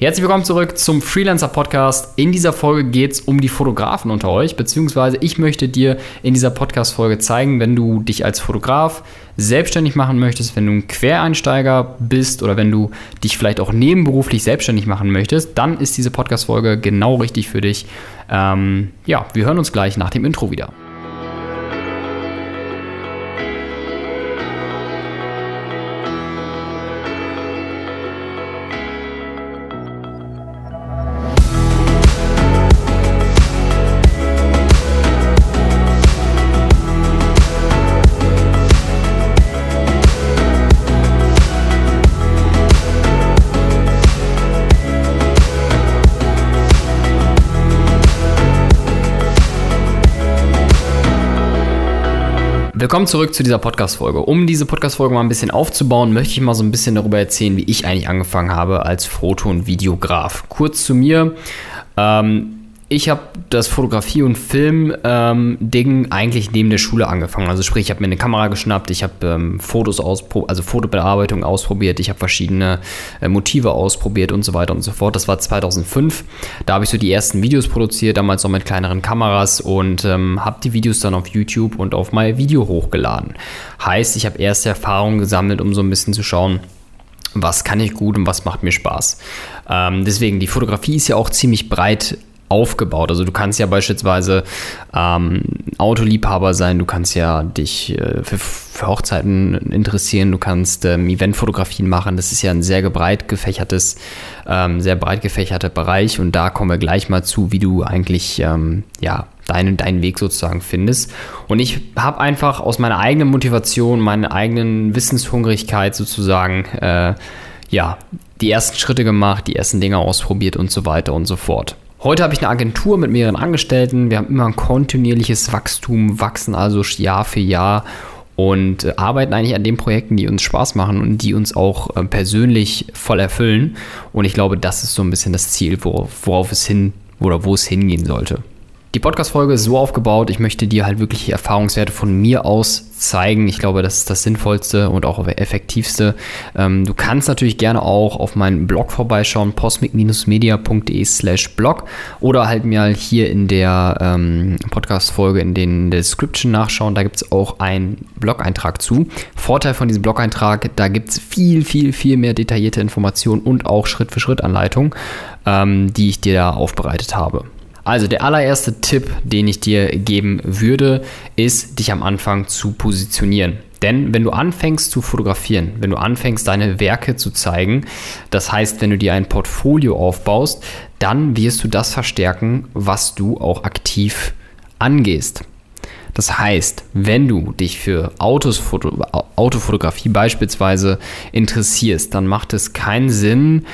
Herzlich willkommen zurück zum Freelancer Podcast. In dieser Folge geht es um die Fotografen unter euch, beziehungsweise ich möchte dir in dieser Podcast-Folge zeigen, wenn du dich als Fotograf selbstständig machen möchtest, wenn du ein Quereinsteiger bist oder wenn du dich vielleicht auch nebenberuflich selbstständig machen möchtest, dann ist diese Podcast-Folge genau richtig für dich. Ähm, ja, wir hören uns gleich nach dem Intro wieder. Willkommen zurück zu dieser Podcast-Folge. Um diese Podcast-Folge mal ein bisschen aufzubauen, möchte ich mal so ein bisschen darüber erzählen, wie ich eigentlich angefangen habe als Foto- und Videograf. Kurz zu mir. Ähm, ich habe das Fotografie- und Film-Ding ähm, eigentlich neben der Schule angefangen. Also sprich, ich habe mir eine Kamera geschnappt, ich habe ähm, Fotos ausprobiert, also Fotobearbeitung ausprobiert, ich habe verschiedene äh, Motive ausprobiert und so weiter und so fort. Das war 2005. Da habe ich so die ersten Videos produziert, damals noch mit kleineren Kameras und ähm, habe die Videos dann auf YouTube und auf mein Video hochgeladen. Heißt, ich habe erste Erfahrungen gesammelt, um so ein bisschen zu schauen, was kann ich gut und was macht mir Spaß. Ähm, deswegen, die Fotografie ist ja auch ziemlich breit aufgebaut. Also du kannst ja beispielsweise ähm, Autoliebhaber sein, du kannst ja dich äh, für, für, Hochzeiten interessieren, du kannst ähm, Eventfotografien machen. Das ist ja ein sehr breit gefächertes, ähm, sehr breit gefächerter Bereich und da kommen wir gleich mal zu, wie du eigentlich ähm, ja deinen, deinen Weg sozusagen findest. Und ich habe einfach aus meiner eigenen Motivation, meiner eigenen Wissenshungrigkeit sozusagen äh, ja die ersten Schritte gemacht, die ersten Dinge ausprobiert und so weiter und so fort. Heute habe ich eine Agentur mit mehreren Angestellten. Wir haben immer ein kontinuierliches Wachstum, wachsen also Jahr für Jahr und äh, arbeiten eigentlich an den Projekten, die uns Spaß machen und die uns auch äh, persönlich voll erfüllen. Und ich glaube, das ist so ein bisschen das Ziel, worauf, worauf es hin oder wo es hingehen sollte. Die Podcast-Folge ist so aufgebaut, ich möchte dir halt wirklich Erfahrungswerte von mir aus zeigen. Ich glaube, das ist das Sinnvollste und auch effektivste. Ähm, du kannst natürlich gerne auch auf meinen Blog vorbeischauen, posmic-media.de slash blog oder halt mir hier in der ähm, Podcast-Folge in den Description nachschauen. Da gibt es auch einen Blog-Eintrag zu. Vorteil von diesem Blog-Eintrag, da gibt es viel, viel, viel mehr detaillierte Informationen und auch Schritt-für-Schritt-Anleitung, ähm, die ich dir da aufbereitet habe. Also der allererste Tipp, den ich dir geben würde, ist, dich am Anfang zu positionieren. Denn wenn du anfängst zu fotografieren, wenn du anfängst deine Werke zu zeigen, das heißt, wenn du dir ein Portfolio aufbaust, dann wirst du das verstärken, was du auch aktiv angehst. Das heißt, wenn du dich für Autos, Autofotografie beispielsweise interessierst, dann macht es keinen Sinn,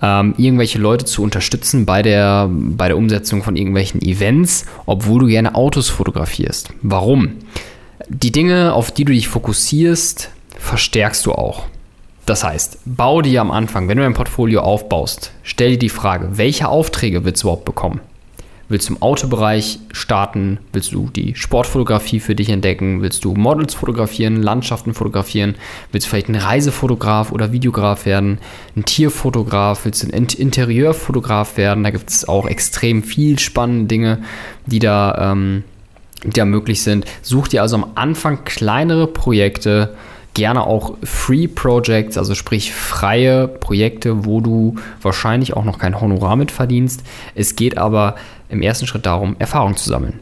ähm, irgendwelche Leute zu unterstützen bei der, bei der Umsetzung von irgendwelchen Events, obwohl du gerne Autos fotografierst. Warum? Die Dinge, auf die du dich fokussierst, verstärkst du auch. Das heißt, bau dir am Anfang, wenn du ein Portfolio aufbaust, stell dir die Frage, welche Aufträge willst du überhaupt bekommen? Willst du im Autobereich starten? Willst du die Sportfotografie für dich entdecken? Willst du Models fotografieren, Landschaften fotografieren? Willst du vielleicht ein Reisefotograf oder Videograf werden? Ein Tierfotograf? Willst du ein Interieurfotograf werden? Da gibt es auch extrem viel spannende Dinge, die da, ähm, die da möglich sind. Such dir also am Anfang kleinere Projekte, gerne auch Free Projects, also sprich freie Projekte, wo du wahrscheinlich auch noch kein Honorar mit verdienst. Es geht aber im ersten Schritt darum, Erfahrung zu sammeln.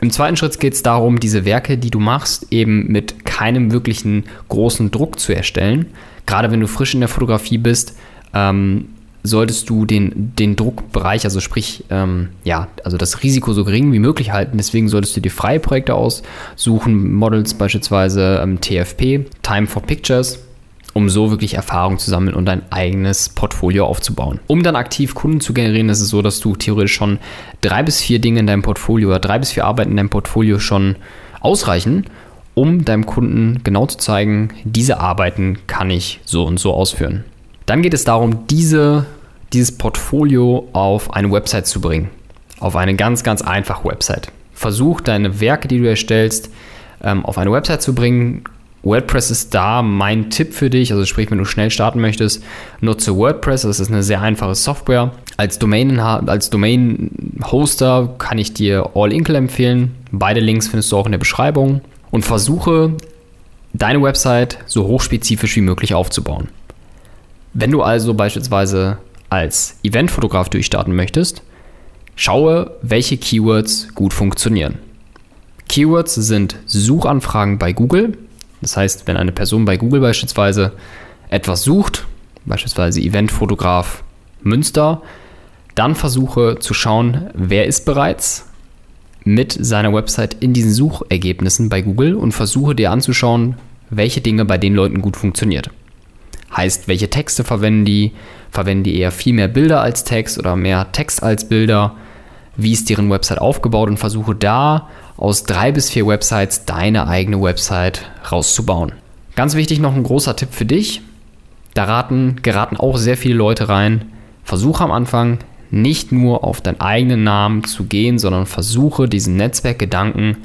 Im zweiten Schritt geht es darum, diese Werke, die du machst, eben mit keinem wirklichen großen Druck zu erstellen. Gerade wenn du frisch in der Fotografie bist, ähm, solltest du den, den Druckbereich, also sprich, ähm, ja, also das Risiko so gering wie möglich halten. Deswegen solltest du dir freie Projekte aussuchen, Models beispielsweise ähm, TFP, Time for Pictures, um so wirklich Erfahrung zu sammeln und dein eigenes Portfolio aufzubauen. Um dann aktiv Kunden zu generieren, ist es so, dass du theoretisch schon drei bis vier Dinge in deinem Portfolio oder drei bis vier Arbeiten in deinem Portfolio schon ausreichen, um deinem Kunden genau zu zeigen, diese Arbeiten kann ich so und so ausführen. Dann geht es darum, diese, dieses Portfolio auf eine Website zu bringen. Auf eine ganz, ganz einfache Website. Versuch deine Werke, die du erstellst, ähm, auf eine Website zu bringen WordPress ist da mein Tipp für dich. Also sprich, wenn du schnell starten möchtest, nutze WordPress. Das ist eine sehr einfache Software. Als Domain, als Domain Hoster kann ich dir All Inkle empfehlen. Beide Links findest du auch in der Beschreibung. Und versuche deine Website so hochspezifisch wie möglich aufzubauen. Wenn du also beispielsweise als Eventfotograf durchstarten möchtest, schaue, welche Keywords gut funktionieren. Keywords sind Suchanfragen bei Google. Das heißt, wenn eine Person bei Google beispielsweise etwas sucht, beispielsweise Eventfotograf Münster, dann versuche zu schauen, wer ist bereits mit seiner Website in diesen Suchergebnissen bei Google und versuche dir anzuschauen, welche Dinge bei den Leuten gut funktioniert. Heißt, welche Texte verwenden die? Verwenden die eher viel mehr Bilder als Text oder mehr Text als Bilder? Wie ist deren Website aufgebaut und versuche da aus drei bis vier Websites deine eigene Website rauszubauen. Ganz wichtig noch ein großer Tipp für dich. Da raten, geraten auch sehr viele Leute rein. Versuche am Anfang nicht nur auf deinen eigenen Namen zu gehen, sondern versuche diesen Netzwerkgedanken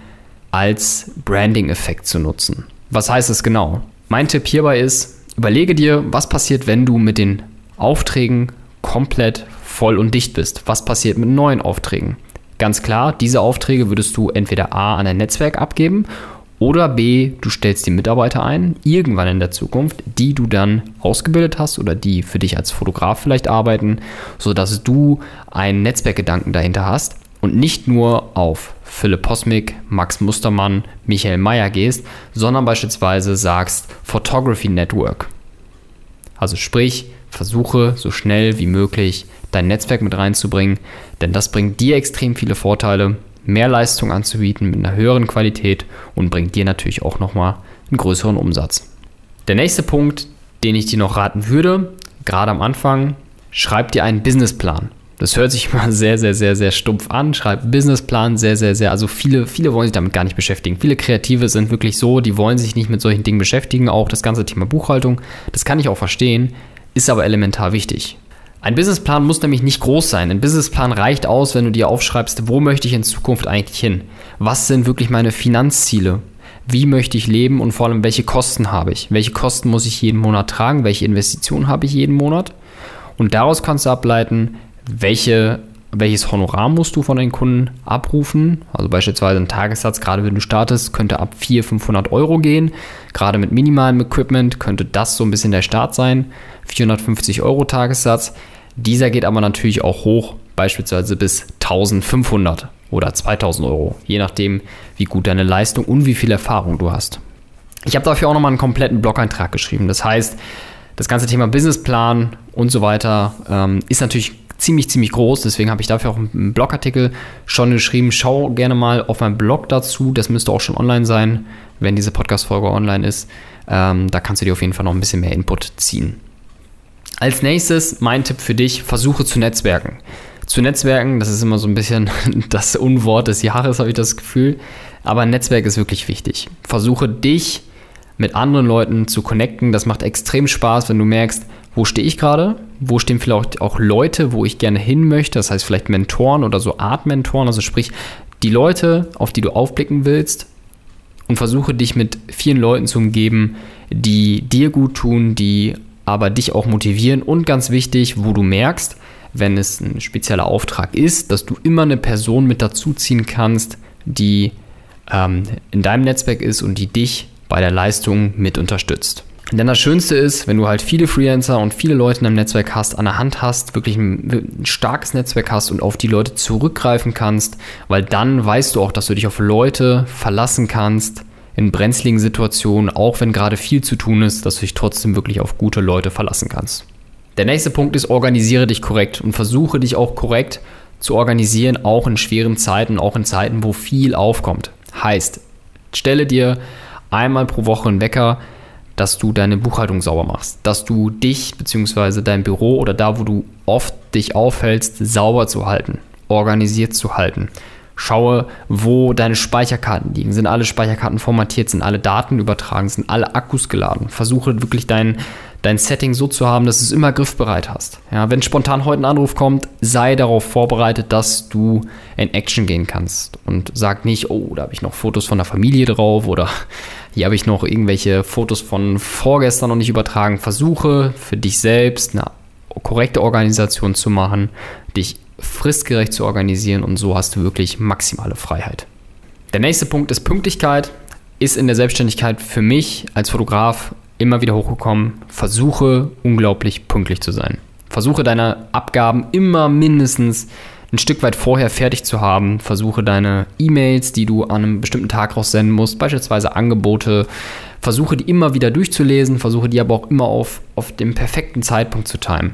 als Branding-Effekt zu nutzen. Was heißt es genau? Mein Tipp hierbei ist, überlege dir, was passiert, wenn du mit den Aufträgen komplett voll und dicht bist. Was passiert mit neuen Aufträgen? Ganz klar, diese Aufträge würdest du entweder A an ein Netzwerk abgeben oder B, du stellst die Mitarbeiter ein, irgendwann in der Zukunft, die du dann ausgebildet hast oder die für dich als Fotograf vielleicht arbeiten, sodass du einen Netzwerkgedanken dahinter hast und nicht nur auf Philipp Posmick, Max Mustermann, Michael Mayer gehst, sondern beispielsweise sagst Photography Network. Also sprich, versuche so schnell wie möglich dein Netzwerk mit reinzubringen, denn das bringt dir extrem viele Vorteile mehr Leistung anzubieten mit einer höheren Qualität und bringt dir natürlich auch nochmal einen größeren Umsatz. Der nächste Punkt, den ich dir noch raten würde, gerade am Anfang, schreib dir einen Businessplan. Das hört sich mal sehr, sehr, sehr, sehr stumpf an. Schreib Businessplan, sehr, sehr, sehr. Also viele, viele wollen sich damit gar nicht beschäftigen. Viele Kreative sind wirklich so, die wollen sich nicht mit solchen Dingen beschäftigen. Auch das ganze Thema Buchhaltung, das kann ich auch verstehen, ist aber elementar wichtig. Ein Businessplan muss nämlich nicht groß sein. Ein Businessplan reicht aus, wenn du dir aufschreibst, wo möchte ich in Zukunft eigentlich hin? Was sind wirklich meine Finanzziele? Wie möchte ich leben und vor allem, welche Kosten habe ich? Welche Kosten muss ich jeden Monat tragen? Welche Investitionen habe ich jeden Monat? Und daraus kannst du ableiten, welche, welches Honorar musst du von deinen Kunden abrufen. Also beispielsweise ein Tagessatz, gerade wenn du startest, könnte ab 400, 500 Euro gehen. Gerade mit minimalem Equipment könnte das so ein bisschen der Start sein. 450 Euro Tagessatz. Dieser geht aber natürlich auch hoch, beispielsweise bis 1500 oder 2000 Euro, je nachdem, wie gut deine Leistung und wie viel Erfahrung du hast. Ich habe dafür auch nochmal einen kompletten Blog-Eintrag geschrieben. Das heißt, das ganze Thema Businessplan und so weiter ähm, ist natürlich ziemlich, ziemlich groß. Deswegen habe ich dafür auch einen Blogartikel schon geschrieben. Schau gerne mal auf meinem Blog dazu. Das müsste auch schon online sein, wenn diese Podcast-Folge online ist. Ähm, da kannst du dir auf jeden Fall noch ein bisschen mehr Input ziehen. Als nächstes mein Tipp für dich, versuche zu netzwerken. Zu Netzwerken, das ist immer so ein bisschen das Unwort des Jahres, habe ich das Gefühl. Aber Netzwerk ist wirklich wichtig. Versuche dich mit anderen Leuten zu connecten. Das macht extrem Spaß, wenn du merkst, wo stehe ich gerade, wo stehen vielleicht auch Leute, wo ich gerne hin möchte. Das heißt vielleicht Mentoren oder so Art Mentoren. Also sprich, die Leute, auf die du aufblicken willst, und versuche dich mit vielen Leuten zu umgeben, die dir gut tun, die aber dich auch motivieren und ganz wichtig, wo du merkst, wenn es ein spezieller Auftrag ist, dass du immer eine Person mit dazuziehen kannst, die ähm, in deinem Netzwerk ist und die dich bei der Leistung mit unterstützt. Denn das Schönste ist, wenn du halt viele Freelancer und viele Leute in deinem Netzwerk hast, an der Hand hast, wirklich ein, starkes Netzwerk hast und auf die Leute zurückgreifen kannst, weil dann weißt du auch, dass du dich auf Leute verlassen kannst, in brenzligen Situationen, auch wenn gerade viel zu tun ist, dass du dich trotzdem wirklich auf gute Leute verlassen kannst. Der nächste Punkt ist, organisiere dich korrekt und versuche dich auch korrekt zu organisieren, auch in schweren Zeiten, auch in Zeiten, wo viel aufkommt. Heißt, stelle dir einmal pro Woche einen Wecker, dass du deine Buchhaltung sauber machst, dass du dich bzw. dein Büro oder da, wo du oft dich aufhältst, sauber zu halten, organisiert zu halten. Schaue, wo deine Speicherkarten liegen. Sind alle Speicherkarten formatiert? Sind alle Daten übertragen? Sind alle Akkus geladen? Versuche wirklich dein, dein Setting so zu haben, dass du es immer griffbereit hast. Ja, wenn spontan heute ein Anruf kommt, sei darauf vorbereitet, dass du in Action gehen kannst. Und sag nicht, oh, da habe ich noch Fotos von der Familie drauf oder hier habe ich noch irgendwelche Fotos von vorgestern noch nicht übertragen. Versuche für dich selbst eine korrekte Organisation zu machen, dich fristgerecht zu organisieren und so hast du wirklich maximale Freiheit. Der nächste Punkt ist Pünktlichkeit. Ist in der Selbstständigkeit für mich als Fotograf immer wieder hochgekommen. Versuche unglaublich pünktlich zu sein. Versuche deine Abgaben immer mindestens ein Stück weit vorher fertig zu haben. Versuche deine E-Mails, die du an einem bestimmten Tag raussenden musst, beispielsweise Angebote, versuche die immer wieder durchzulesen, versuche die aber auch immer auf, auf den perfekten Zeitpunkt zu timen.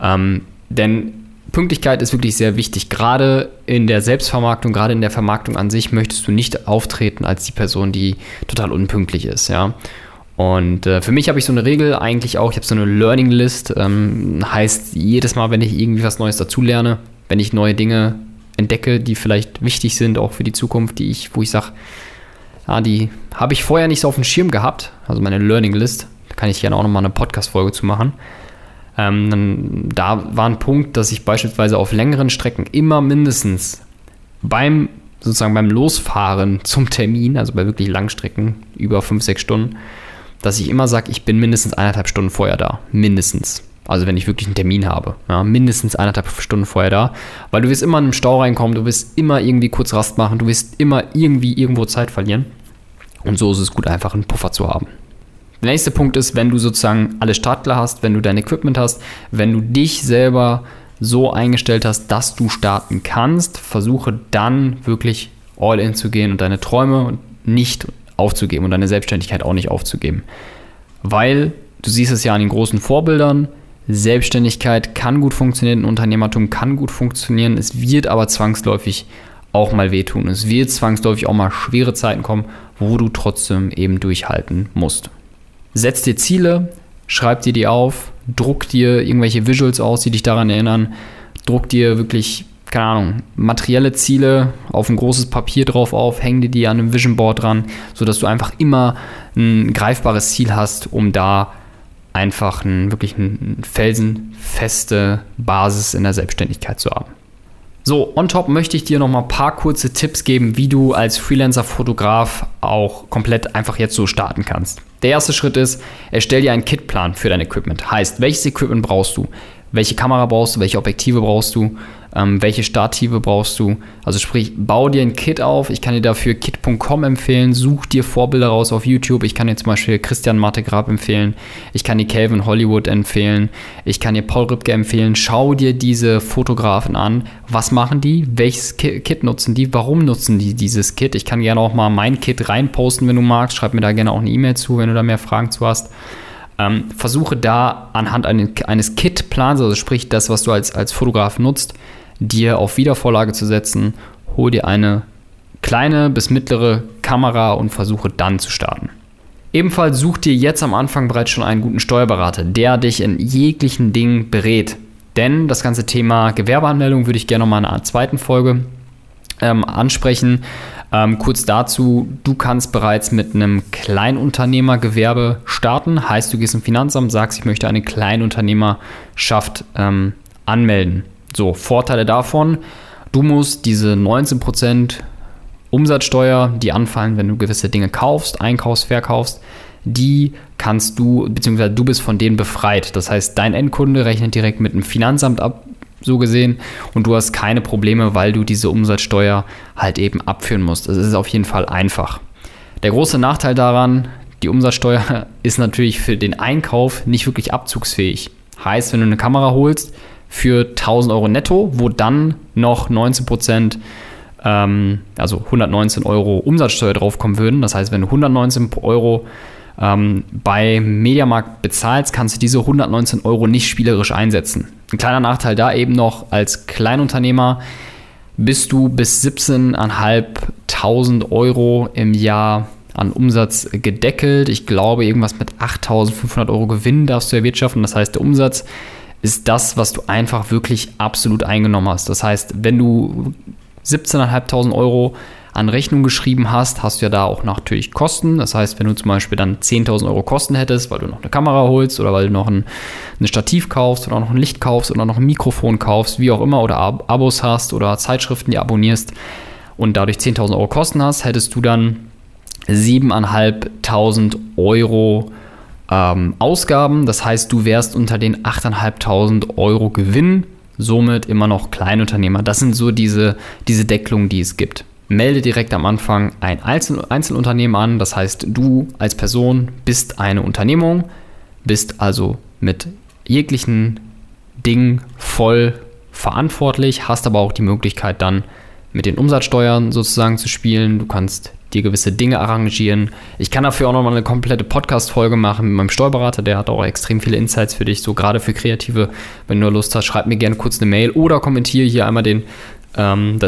Ähm, denn Pünktlichkeit ist wirklich sehr wichtig. Gerade in der Selbstvermarktung, gerade in der Vermarktung an sich möchtest du nicht auftreten als die Person, die total unpünktlich ist, ja. Und äh, für mich habe ich so eine Regel eigentlich auch, ich habe so eine Learning List, ähm, heißt jedes Mal, wenn ich irgendwie was Neues dazulerne, wenn ich neue Dinge entdecke, die vielleicht wichtig sind, auch für die Zukunft, die ich, wo ich sage, ja, die habe ich vorher nicht so auf dem Schirm gehabt, also meine Learning List, da kann ich gerne auch nochmal eine Podcast-Folge zu machen. Ähm, da war ein Punkt, dass ich beispielsweise auf längeren Strecken immer mindestens beim sozusagen beim Losfahren zum Termin, also bei wirklich Langstrecken, über 5, 6 Stunden, dass ich immer sage, ich bin mindestens eineinhalb Stunden vorher da. Mindestens. Also wenn ich wirklich einen Termin habe. Ja, mindestens eineinhalb Stunden vorher da. Weil du wirst immer in einen Stau reinkommen, du wirst immer irgendwie kurz Rast machen, du wirst immer irgendwie irgendwo Zeit verlieren. Und so ist es gut, einfach einen Puffer zu haben. Der nächste Punkt ist, wenn du sozusagen alle Startklar hast, wenn du dein Equipment hast, wenn du dich selber so eingestellt hast, dass du starten kannst, versuche dann wirklich all in zu gehen und deine Träume nicht aufzugeben und deine Selbstständigkeit auch nicht aufzugeben. Weil du siehst es ja an den großen Vorbildern, Selbstständigkeit kann gut funktionieren, Unternehmertum kann gut funktionieren, es wird aber zwangsläufig auch mal wehtun. Es wird zwangsläufig auch mal schwere Zeiten kommen, wo du trotzdem eben durchhalten musst. Setz dir Ziele, schreib dir die auf, druck dir irgendwelche Visuals aus, die dich daran erinnern, druck dir wirklich, keine Ahnung, materielle Ziele auf ein großes Papier drauf auf, häng dir die an einem Vision Board dran, sodass du einfach immer ein greifbares Ziel hast, um da einfach ein, wirklich eine felsenfeste Basis in der Selbstständigkeit zu haben. So, on top möchte ich dir noch mal ein paar kurze Tipps geben, wie du als Freelancer-Fotograf auch komplett einfach jetzt so starten kannst. Der erste Schritt ist, erstell dir einen Kitplan für dein Equipment. Heißt, welches Equipment brauchst du? Welche Kamera brauchst du? Welche Objektive brauchst du? Ähm, welche Stative brauchst du? Also sprich, bau dir ein Kit auf. Ich kann dir dafür kit.com empfehlen. Such dir Vorbilder raus auf YouTube. Ich kann dir zum Beispiel Christian Martegrab empfehlen. Ich kann dir Calvin Hollywood empfehlen. Ich kann dir Paul Ripke empfehlen. Schau dir diese Fotografen an. Was machen die? Welches Kit nutzen die? Warum nutzen die dieses Kit? Ich kann gerne auch mal mein Kit reinposten, wenn du magst. Schreib mir da gerne auch eine E-Mail zu, wenn du da mehr Fragen zu hast. Ähm, versuche da anhand eines Kit-Plans, also sprich das, was du als, als Fotograf nutzt, dir auf Wiedervorlage zu setzen, hol dir eine kleine bis mittlere Kamera und versuche dann zu starten. Ebenfalls such dir jetzt am Anfang bereits schon einen guten Steuerberater, der dich in jeglichen Dingen berät. Denn das ganze Thema Gewerbeanmeldung würde ich gerne noch mal in einer zweiten Folge ähm, ansprechen. Ähm, kurz dazu, du kannst bereits mit einem Kleinunternehmergewerbe starten. Heißt, du gehst im Finanzamt, sagst, ich möchte eine Kleinunternehmerschaft ähm, anmelden. So, Vorteile davon, du musst diese 19% Umsatzsteuer, die anfallen, wenn du gewisse Dinge kaufst, einkaufst, verkaufst, die kannst du, beziehungsweise du bist von denen befreit. Das heißt, dein Endkunde rechnet direkt mit dem Finanzamt ab, so gesehen, und du hast keine Probleme, weil du diese Umsatzsteuer halt eben abführen musst. Das ist auf jeden Fall einfach. Der große Nachteil daran, die Umsatzsteuer ist natürlich für den Einkauf nicht wirklich abzugsfähig. Heißt, wenn du eine Kamera holst, für 1000 Euro netto, wo dann noch 19 Prozent, ähm, also 119 Euro Umsatzsteuer draufkommen würden. Das heißt, wenn du 119 Euro ähm, bei Mediamarkt bezahlst, kannst du diese 119 Euro nicht spielerisch einsetzen. Ein kleiner Nachteil da eben noch als Kleinunternehmer bist du bis 17.500 Euro im Jahr an Umsatz gedeckelt. Ich glaube, irgendwas mit 8.500 Euro Gewinn darfst du erwirtschaften. Das heißt, der Umsatz ist das, was du einfach wirklich absolut eingenommen hast. Das heißt, wenn du 17.500 Euro an Rechnung geschrieben hast, hast du ja da auch natürlich Kosten. Das heißt, wenn du zum Beispiel dann 10.000 Euro Kosten hättest, weil du noch eine Kamera holst oder weil du noch ein, ein Stativ kaufst oder noch ein Licht kaufst oder noch ein Mikrofon kaufst, wie auch immer, oder Ab Abos hast oder Zeitschriften, die abonnierst und dadurch 10.000 Euro Kosten hast, hättest du dann 7.500 Euro ähm, Ausgaben. Das heißt, du wärst unter den 8.500 Euro Gewinn, somit immer noch Kleinunternehmer. Das sind so diese, diese Deckelungen, die es gibt. Melde direkt am Anfang ein Einzel Einzelunternehmen an. Das heißt, du als Person bist eine Unternehmung, bist also mit jeglichen Dingen voll verantwortlich, hast aber auch die Möglichkeit dann mit den Umsatzsteuern sozusagen zu spielen. Du kannst dir gewisse Dinge arrangieren. Ich kann dafür auch nochmal eine komplette Podcast-Folge machen mit meinem Steuerberater, der hat auch extrem viele Insights für dich, so gerade für Kreative. Wenn du Lust hast, schreib mir gerne kurz eine Mail oder kommentiere hier einmal den, ähm,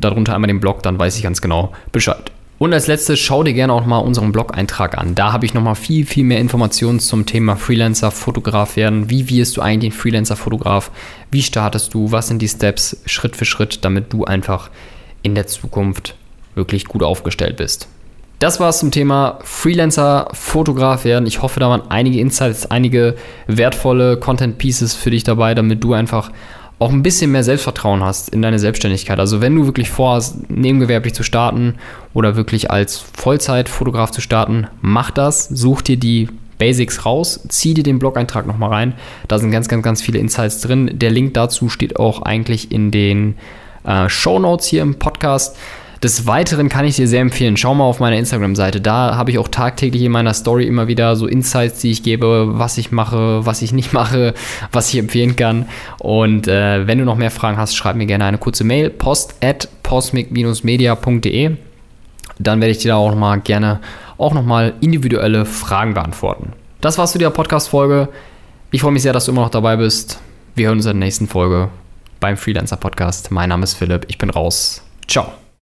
darunter einmal den Blog, dann weiß ich ganz genau Bescheid. Und als letztes schau dir gerne auch mal unseren Blog-Eintrag an. Da habe ich nochmal viel, viel mehr Informationen zum Thema Freelancer-Fotograf werden. Wie wirst du eigentlich ein Freelancer-Fotograf? Wie startest du? Was sind die Steps Schritt für Schritt, damit du einfach in der Zukunft wirklich gut aufgestellt bist. Das war es zum Thema Freelancer-Fotograf werden. Ich hoffe, da waren einige Insights, einige wertvolle Content-Pieces für dich dabei, damit du einfach auch ein bisschen mehr Selbstvertrauen hast in deine Selbstständigkeit. Also wenn du wirklich vorhast, nebengewerblich zu starten oder wirklich als Vollzeit-Fotograf zu starten, mach das, such dir die Basics raus, zieh dir den Blog-Eintrag nochmal rein. Da sind ganz, ganz, ganz viele Insights drin. Der Link dazu steht auch eigentlich in den äh, Show Notes hier im Podcast. Des Weiteren kann ich dir sehr empfehlen, schau mal auf meiner Instagram-Seite. Da habe ich auch tagtäglich in meiner Story immer wieder so Insights, die ich gebe, was ich mache, was ich nicht mache, was ich empfehlen kann. Und äh, wenn du noch mehr Fragen hast, schreib mir gerne eine kurze Mail, post at posmic-media.de. Dann werde ich dir da auch nochmal gerne auch nochmal individuelle Fragen beantworten. Das war's zu der Podcast-Folge. Ich freue mich sehr, dass du immer noch dabei bist. Wir hören uns in der nächsten Folge beim Freelancer Podcast. Mein Name ist Philipp. Ich bin raus. Ciao.